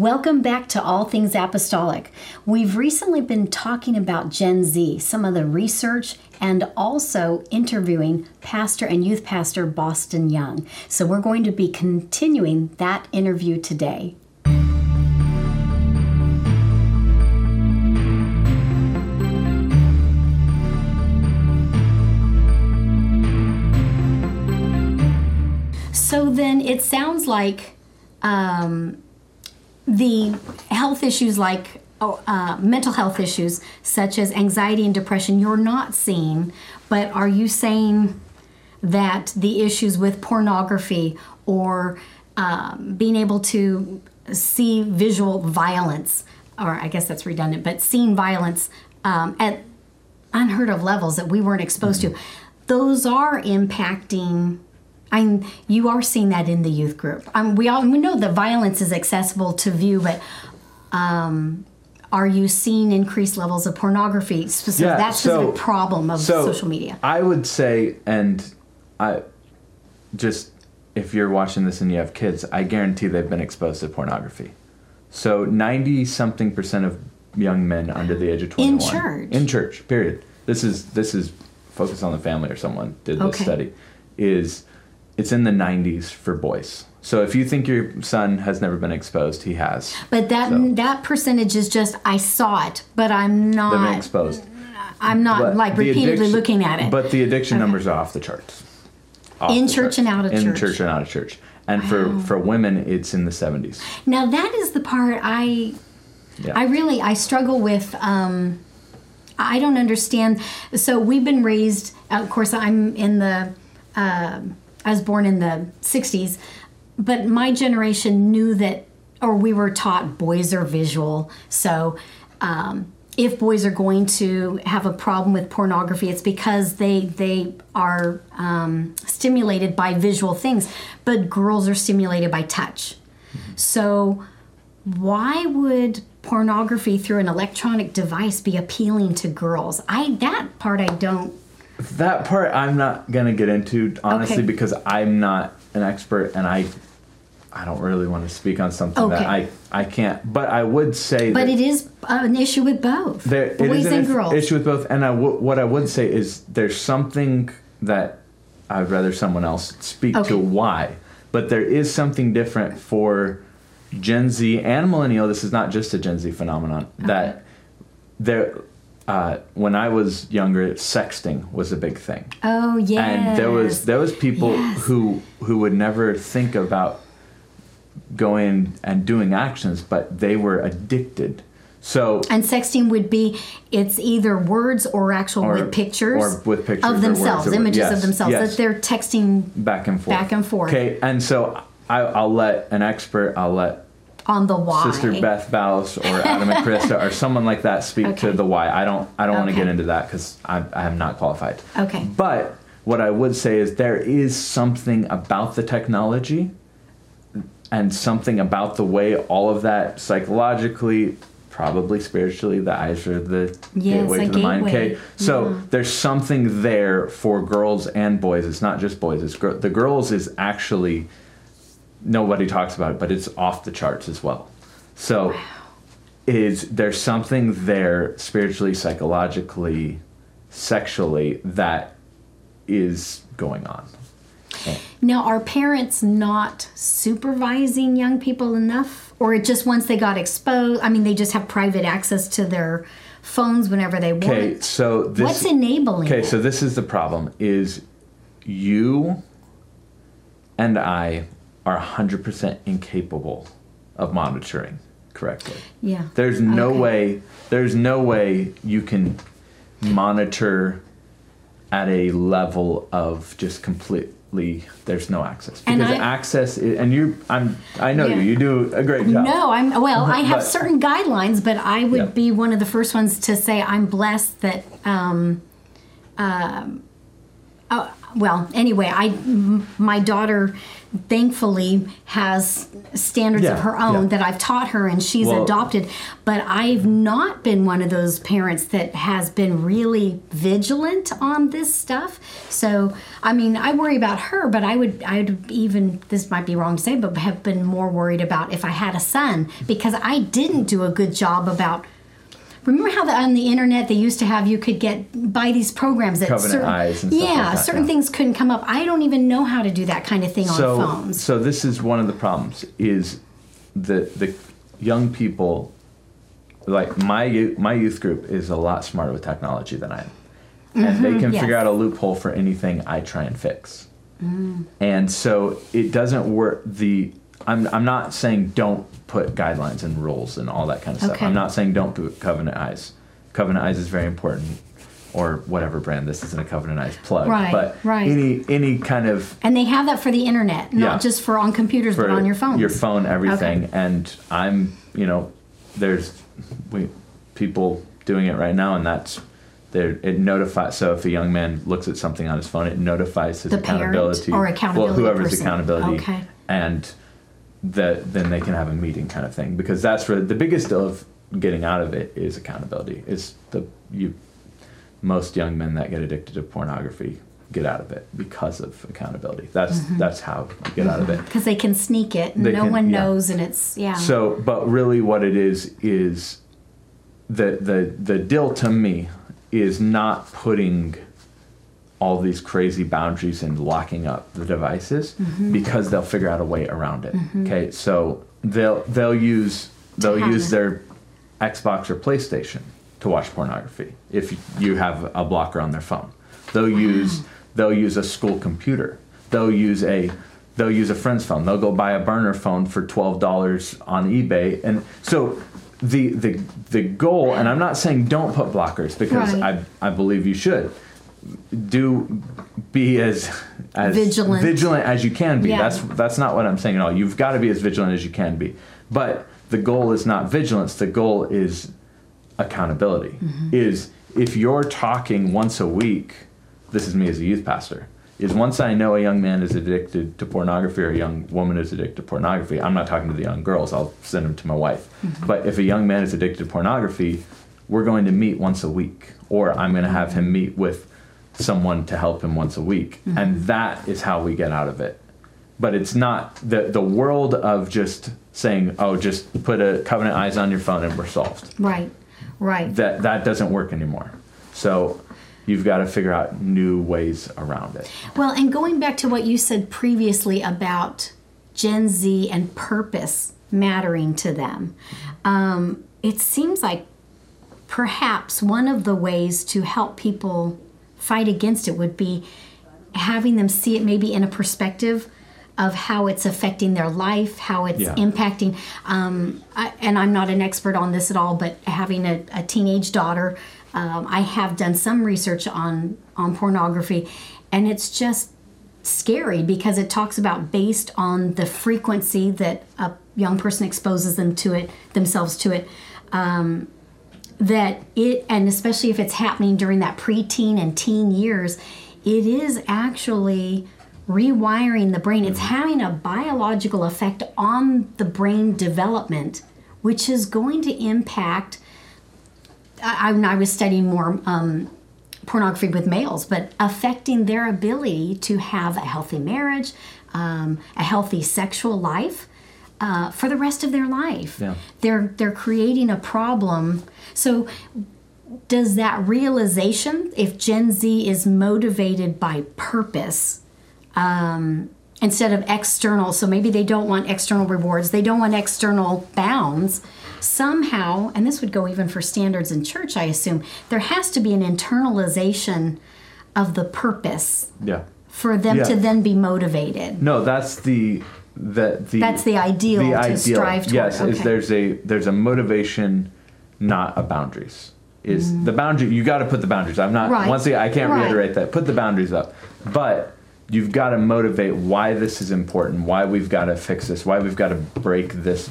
Welcome back to All Things Apostolic. We've recently been talking about Gen Z, some of the research, and also interviewing pastor and youth pastor Boston Young. So we're going to be continuing that interview today. So then it sounds like um, the health issues like oh, uh, mental health issues such as anxiety and depression you're not seeing but are you saying that the issues with pornography or um, being able to see visual violence or i guess that's redundant but seeing violence um, at unheard of levels that we weren't exposed to those are impacting I'm, you are seeing that in the youth group. Um, we all we know that violence is accessible to view, but um, are you seeing increased levels of pornography? Specific, Yeah, that specific so- problem of so social media. I would say, and I just if you're watching this and you have kids, I guarantee they've been exposed to pornography. So ninety something percent of young men under the age of twenty In church? in church, period. This is this is focus on the family or someone did this Okay. study. Is it's in the nineties for boys. So if you think your son has never been exposed, he has. But that So- that percentage is just I saw it, but I'm They've been not. exposed. I'm not But like repeatedly looking at it. But the addiction numbers are off the charts. Off In the church charts. and out of in church. In church and out of church. And for for women, it's in the seventies. now that is the part I Yeah. I really I struggle with. Um, I don't understand. So we've been raised. Of course, I'm in the. um I was born in the '60s, but my generation knew that, or we were taught boys are visual. So. Um, if boys are going to have a problem with pornography, it's because they they are um, stimulated by visual things, but girls are stimulated by touch. So, why would pornography through an electronic device be appealing to girls? I that part I don't. That part I'm not gonna get into honestly Okay. because I'm not an expert and I I don't really want to speak on something that I I can't. But I would say But it is an issue with both there boys is an and girls. issue with both. And I w- what I would say is there's something that I'd rather someone else speak Okay. to why. But there is something different for Gen Z and millennial. This is not just a Gen Z phenomenon. That there, uh, when I was younger, sexting was a big thing oh yeah. and there was there was people Yes. who who would never think about going and doing actions but they were addicted so and sexting would be it's either words or actual Or- with pictures, or with pictures of themselves, or- images yes, of themselves yes. that they're texting back and forth Back and forth. okay and so I, i'll let an expert i'll let on the why. sister beth ballas or adam and krista or someone like that speak Okay. to the why i don't i don't want to get into that because I, I am not qualified. Okay. but what i would say is there is something about the technology and something about the way all of that psychologically probably spiritually the eyes are the Yes, gateway to the mind. okay so mm-hmm. there's something there for girls and boys. It's not just boys it's gir- the girls is actually nobody talks about it but it's off the charts as well so is there's something there spiritually psychologically sexually that is going on Now, are parents not supervising young people enough? Or it just once they got exposed, I mean, they just have private access to their phones whenever they want. Okay, so this What's enabling Okay, it? so this is the problem is you and I are 100% incapable of monitoring correctly. yeah. There's no Okay. way there's no way you can monitor at a level of just completely there's no access because I- access is, and you I'm I know Yeah. you you do a great job. No, I'm well. I have But- certain guidelines, but I would Yeah. be one of the first ones to say I'm blessed that. Um, um, uh, well, anyway, I m- my daughter thankfully has standards of her own yeah. that I've taught her and she's Well- adopted. But I've not been one of those parents that has been really vigilant on this stuff. So, I mean, I worry about her, but I would, I'd even, this might be wrong to say, but have been more worried about if I had a son because I didn't do a good job about. Remember how the, on the internet they used to have you could get buy these programs that Covenant certain, eyes and stuff yeah like certain things couldn't come up. I don't even know how to do that kind of thing so, on phones. So this is one of the problems is the the young people like my youth, my youth group is a lot smarter with technology than I am. And they mm-hmm, can yes. figure out a loophole for anything I try and fix. Mm. And so it doesn't work the I'm I'm not saying don't put guidelines and rules and all that kind of stuff. Okay. I'm not saying don't put Covenant Eyes. Covenant Eyes is very important or whatever brand this isn't a Covenant Eyes plug. Right, but right. any any kind of And they have that for the internet, not Yeah. just for on computers, for but on your phone. your phone, everything. Okay. And I'm, you know, there's we people doing it right now, and that's there. It notifies. So if a young man looks at something on his phone, it notifies his The accountability or accountability Well, whoever's person. accountability, Okay. and that then they can have a meeting kind of thing because that's where the biggest deal of getting out of it is accountability. Is the you most young men that get addicted to pornography get out of it because of accountability. That's Mm-hmm. that's how you get out of it. because they can sneak it and They no can- one yeah. knows and it's yeah So, but really, what it is is the the the deal to me is not putting all these crazy boundaries and locking up the devices Mm-hmm. because they'll figure out a way around it. Okay, so they'll they'll use they'll use their Xbox or PlayStation to watch pornography if you have a blocker on their phone. They'll use they'll use a school computer. They'll use a they'll use a friend's phone. They'll go buy a burner phone for twelve dollars on eBay, and so the the the goal. And I'm not saying don't put blockers because Right. I I believe you should do be as as Vigilant. vigilant as you can be. Yeah. That's that's not what I'm saying at all. You've got to be as vigilant as you can be. But the goal is not vigilance. The goal is accountability. Mm-hmm. Is if you're talking once a week, this is me as a youth pastor. Is once I know a young man is addicted to pornography or a young woman is addicted to pornography, I'm not talking to the young girls. I'll send them to my wife. Mm-hmm. But if a young man is addicted to pornography, we're going to meet once a week, or I'm going to have him meet with someone to help him once a week, and that is how we get out of it. But it's not the the world of just saying, "Oh, just put a covenant eyes on your phone and we're solved." right right That that doesn't work anymore. So you've got to figure out new ways around it. well and going back to what you said previously about gen z and purpose mattering to them um, it seems like perhaps one of the ways to help people fight against it would be having them see it maybe in a perspective of how it's affecting their life, how it's Yeah. impacting. Um, I, and I'm not an expert on this at all, but having a, a teenage daughter, um, I have done some research on on pornography, and it's just scary because it talks about based on the frequency that a young person exposes them to it themselves to it um, that it and especially if it's happening during that preteen and teen years it is actually rewiring the brain. It's having a biological effect on the brain development which is going to impact I, I I was studying more um, pornography with males, but affecting their ability to have a healthy marriage, um, a healthy sexual life uh, for the rest of their life. Yeah. They're they're creating a problem. So does that realization, if Gen Z is motivated by purpose, um, instead of external, so maybe they don't want external rewards, they don't want external bounds, somehow, and this would go even for standards in church, I assume, there has to be an internalization of the purpose Yeah. for them Yeah. to then be motivated. No, that's the that the That's the ideal to strive toward, Yes, is there's a there's a motivation, not a boundaries. Is the boundary you got to put the boundaries? I'm not Mm. Right. once again I can't Right. reiterate that. Put the boundaries up, but you've got to motivate why this is important, why we've got to fix this, why we've got to break this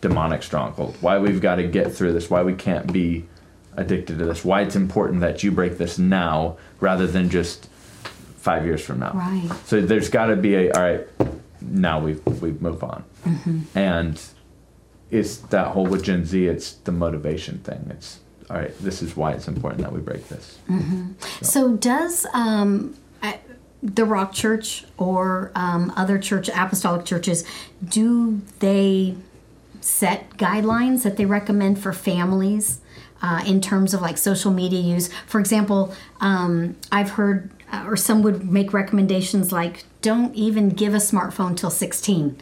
demonic stronghold, why we've got to get through this, why we can't be addicted to this, why it's important that you break this now rather than just five years from now. Right. So there's got to be a all right. Now we we move on, and it's that whole with Gen Z. It's the motivation thing. It's all right. This is why it's important that we break this. So does um, the Rock Church or um, other church apostolic churches do they set guidelines that they recommend for families uh, in terms of like social media use? For example, um, I've heard uh, or some would make recommendations like don't even give a smartphone till 16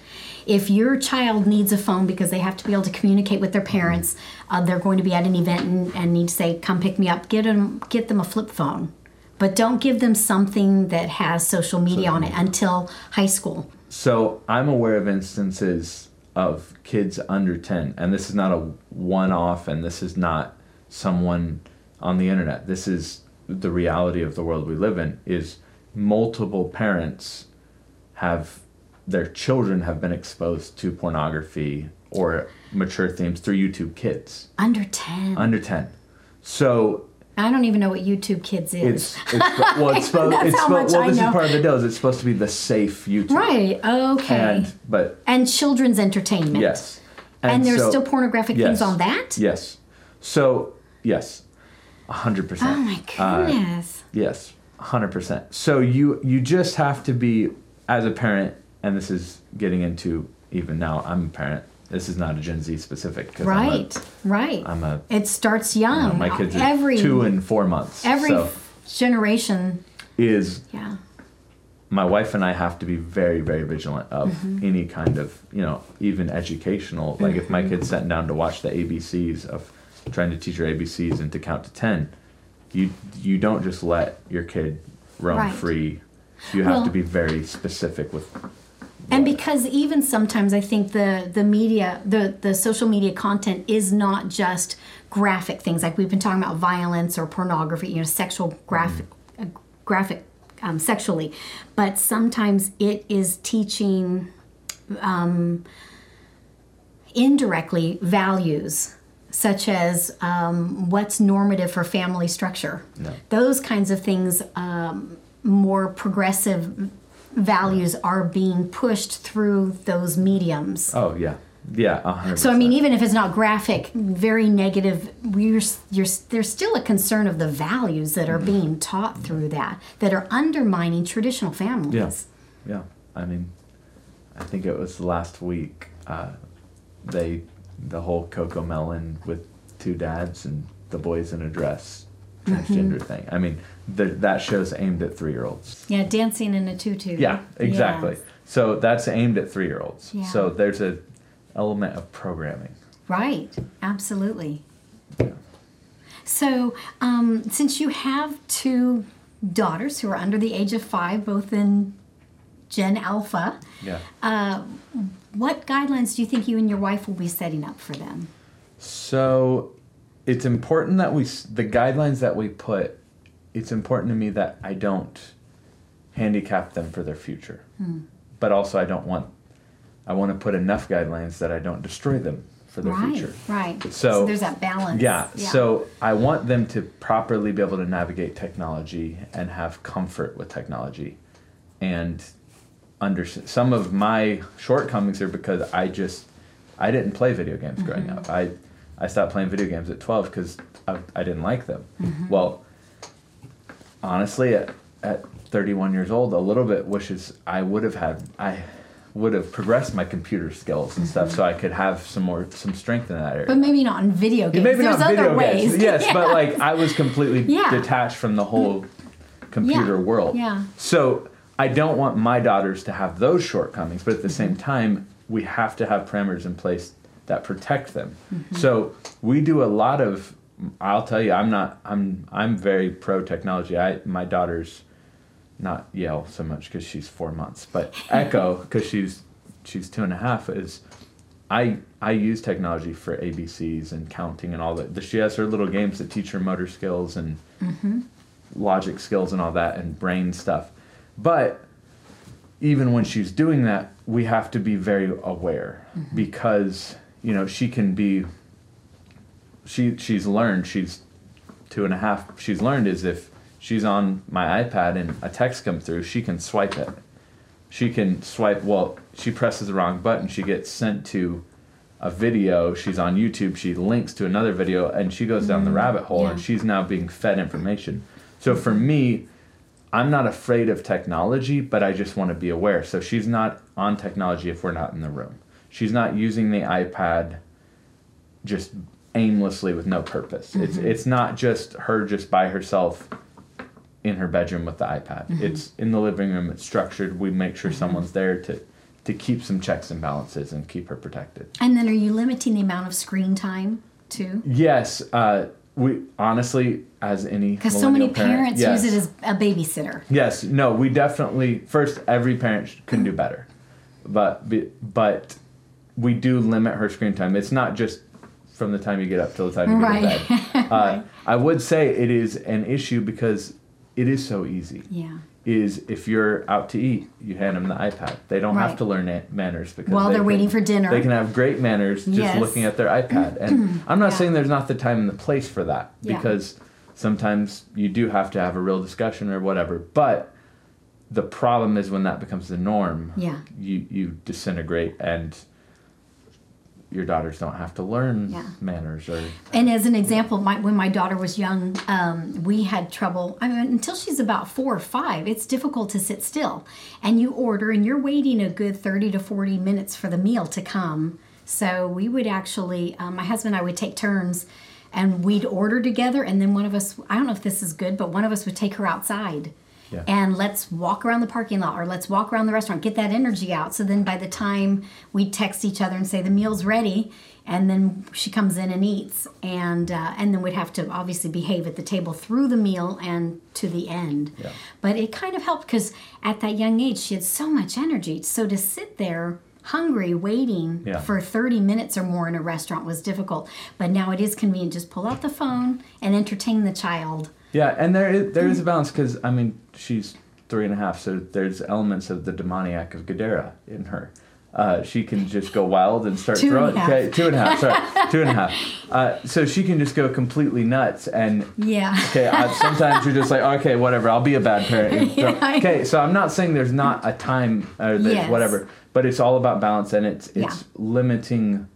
if your child needs a phone because they have to be able to communicate with their parents uh, they're going to be at an event and, and need to say come pick me up. Get them get them a flip phone. But don't give them something that has social media on it until high school. So I'm aware of instances of kids under 10, and this is not a one off, and this is not someone on the internet. This is the reality of the world we live in is multiple parents have their children have been exposed to pornography or mature themes through YouTube Kids under 10 under 10. So i don't even know what youtube kids is it's, it's well it's supposed it's supposed, well this is part of the deal it's supposed to be the safe YouTube right okay and but and, children's entertainment Yes. and, there's so- still pornographic yes. things on that Yes. So, yes. 100%. oh my Uh, goodness yes. 100%. So you you just have to be as a parent and this is getting into even now I'm a parent. This is not a Gen Z specific right right I'm a, it starts I'm a young my kids are every 2 and 4 months. every so generation is yeah my wife and I have to be very, very vigilant of Mm-hmm. any kind of, you know, even educational. Like if my kid's sitting down to watch the ABCs of trying to teach her ABCs and to count to ten, you you don't just let your kid roam Right. free. You have Well- to be very specific with. and because even sometimes i think the the media the the social media content is not just graphic things like we've been talking about violence or pornography you know sexual graphic uh, graphic um, sexually but sometimes it is teaching um, indirectly values such as um, what's normative for family structure those kinds of things um, more progressive values are being pushed through those mediums oh yeah, yeah, a hundred. so i mean even if it's not graphic very negative we're, you're, there's still a concern of the values that are Mm-hmm. being taught through that that are undermining traditional families Yeah, yeah. I mean, I think it was last week. Uh, they the whole CoComelon with two dads and the boys in a dress transgender Mm-hmm. thing. I mean, the, that show's aimed at three year olds. yeah dancing in a tutu Yeah, exactly. Yes. So that's aimed at three year olds. Yeah. So there's a element of programming. Right, absolutely. Yeah. So, um, since you have two daughters who are under the age of five, both in Gen Alpha, Yeah. What guidelines do you think you and your wife will be setting up for them? So it's important that we, the guidelines that we put, it's important to me that I don't handicap them for their future. Hmm. But also, I don't want, I want to put enough guidelines that I don't destroy them for their right, future. right. So- there's that balance. Yeah, so I want them to properly be able to navigate technology and have comfort with technology. And under some of my shortcomings are because I just I didn't play video games growing mm-hmm. up. I I stopped playing video games at 12 because I, I didn't like them. Mm-hmm. Well, honestly, at, at 31 years old, a little bit wishes I would have had I would have progressed my computer skills and stuff mm-hmm. so I could have some more some strength in that area. but maybe not in video games. Maybe there's not other video ways. games. Yes, Yeah. but like I was completely Yeah. detached from the whole computer Yeah, world. yeah. So I don't want my daughters to have those shortcomings, but at the Mm-hmm. same time, we have to have parameters in place that protect them. Mm-hmm. So we do a lot of. I'll tell you, I'm not. I'm. I'm very pro technology. I my daughters, not Yale so much because she's four months, but Echo because she's she's two and a half is. I I use technology for ABCs and counting and all that. She has her little games that teach her motor skills and logic skills and all that and brain stuff. But even when she's doing that, we have to be very aware mm-hmm. because you know she can be. She she's learned she's two and a half. She's learned is if she's on my iPad and a text comes through, she can swipe it. she can swipe. Well, she presses the wrong button. She gets sent to a video. She's on YouTube. She links to another video, and she goes down the mm. rabbit hole, and she's now being fed information. So for me, I'm not afraid of technology, but I just want to be aware. So she's not on technology if we're not in the room. She's not using the iPad just aimlessly with no purpose. It's mm-hmm. it's not just her just by herself in her bedroom with the iPad. Mm-hmm. It's in the living room. It's structured. We make sure mm-hmm. someone's there to to keep some checks and balances and keep her protected. And then are you limiting the amount of screen time too? Yes, uh, we honestly, as any Because so many parent, parents yes. use it as a babysitter. Yes, no, we definitely first every parent can do better, but but we do limit her screen time. It's not just from the time you get up till the time you Right. go to bed. Uh, I would say it is an issue because it is so easy. Yeah. Is if you're out to eat, you hand them the iPad. They don't have to learn manners because While they they're can- waiting for dinner. They can have great manners just Yes. looking at their iPad. And I'm not Yeah. saying there's not the time and the place for that Yeah. because sometimes you do have to have a real discussion or whatever. But the problem is when that becomes the norm, Yeah. you you disintegrate and your daughters don't have to learn Yeah. manners or And as an example, my, when my daughter was young, um, we had trouble. I mean, until she's about four or five, it's difficult to sit still. And you order, and you're waiting a good 30 to 40 minutes for the meal to come. So we would actually, um, my husband and I would take turns and we'd order together. And then one of us, I don't know if this is good, but one of us would take her outside. Yeah. And let's walk around the parking lot or let's walk around the restaurant, get that energy out. So then by the time we text each other and say the meal's ready, and then she comes in and eats, and uh, and then we'd have to obviously behave at the table through the meal and to the end. Yeah. But it kind of helped because at that young age she had so much energy. So to sit there hungry waiting Yeah. for 30 minutes or more in a restaurant was difficult. But now it is convenient. Just pull out the phone and entertain the child. Yeah, and there is, there is a balance because I mean she's three and a half, so there's elements of the demoniac of Gadara in her. Uh, she can just go wild and start Two throwing. a half. Okay, two and a half. Sorry, two and a half. Uh, so she can just go completely nuts and. Yeah. Okay, uh, sometimes you're just like, okay, whatever. I'll be a bad parent. and Yeah. Okay, so I'm not saying there's not a time or that Yes. whatever, but it's all about balance and it's it's Yeah. limiting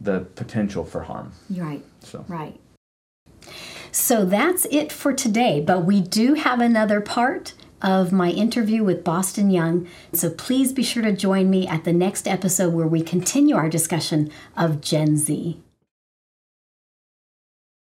the potential for harm. Right. So Right. So that's it for today, but we do have another part of my interview with Boston Young. So please be sure to join me at the next episode where we continue our discussion of Gen Z.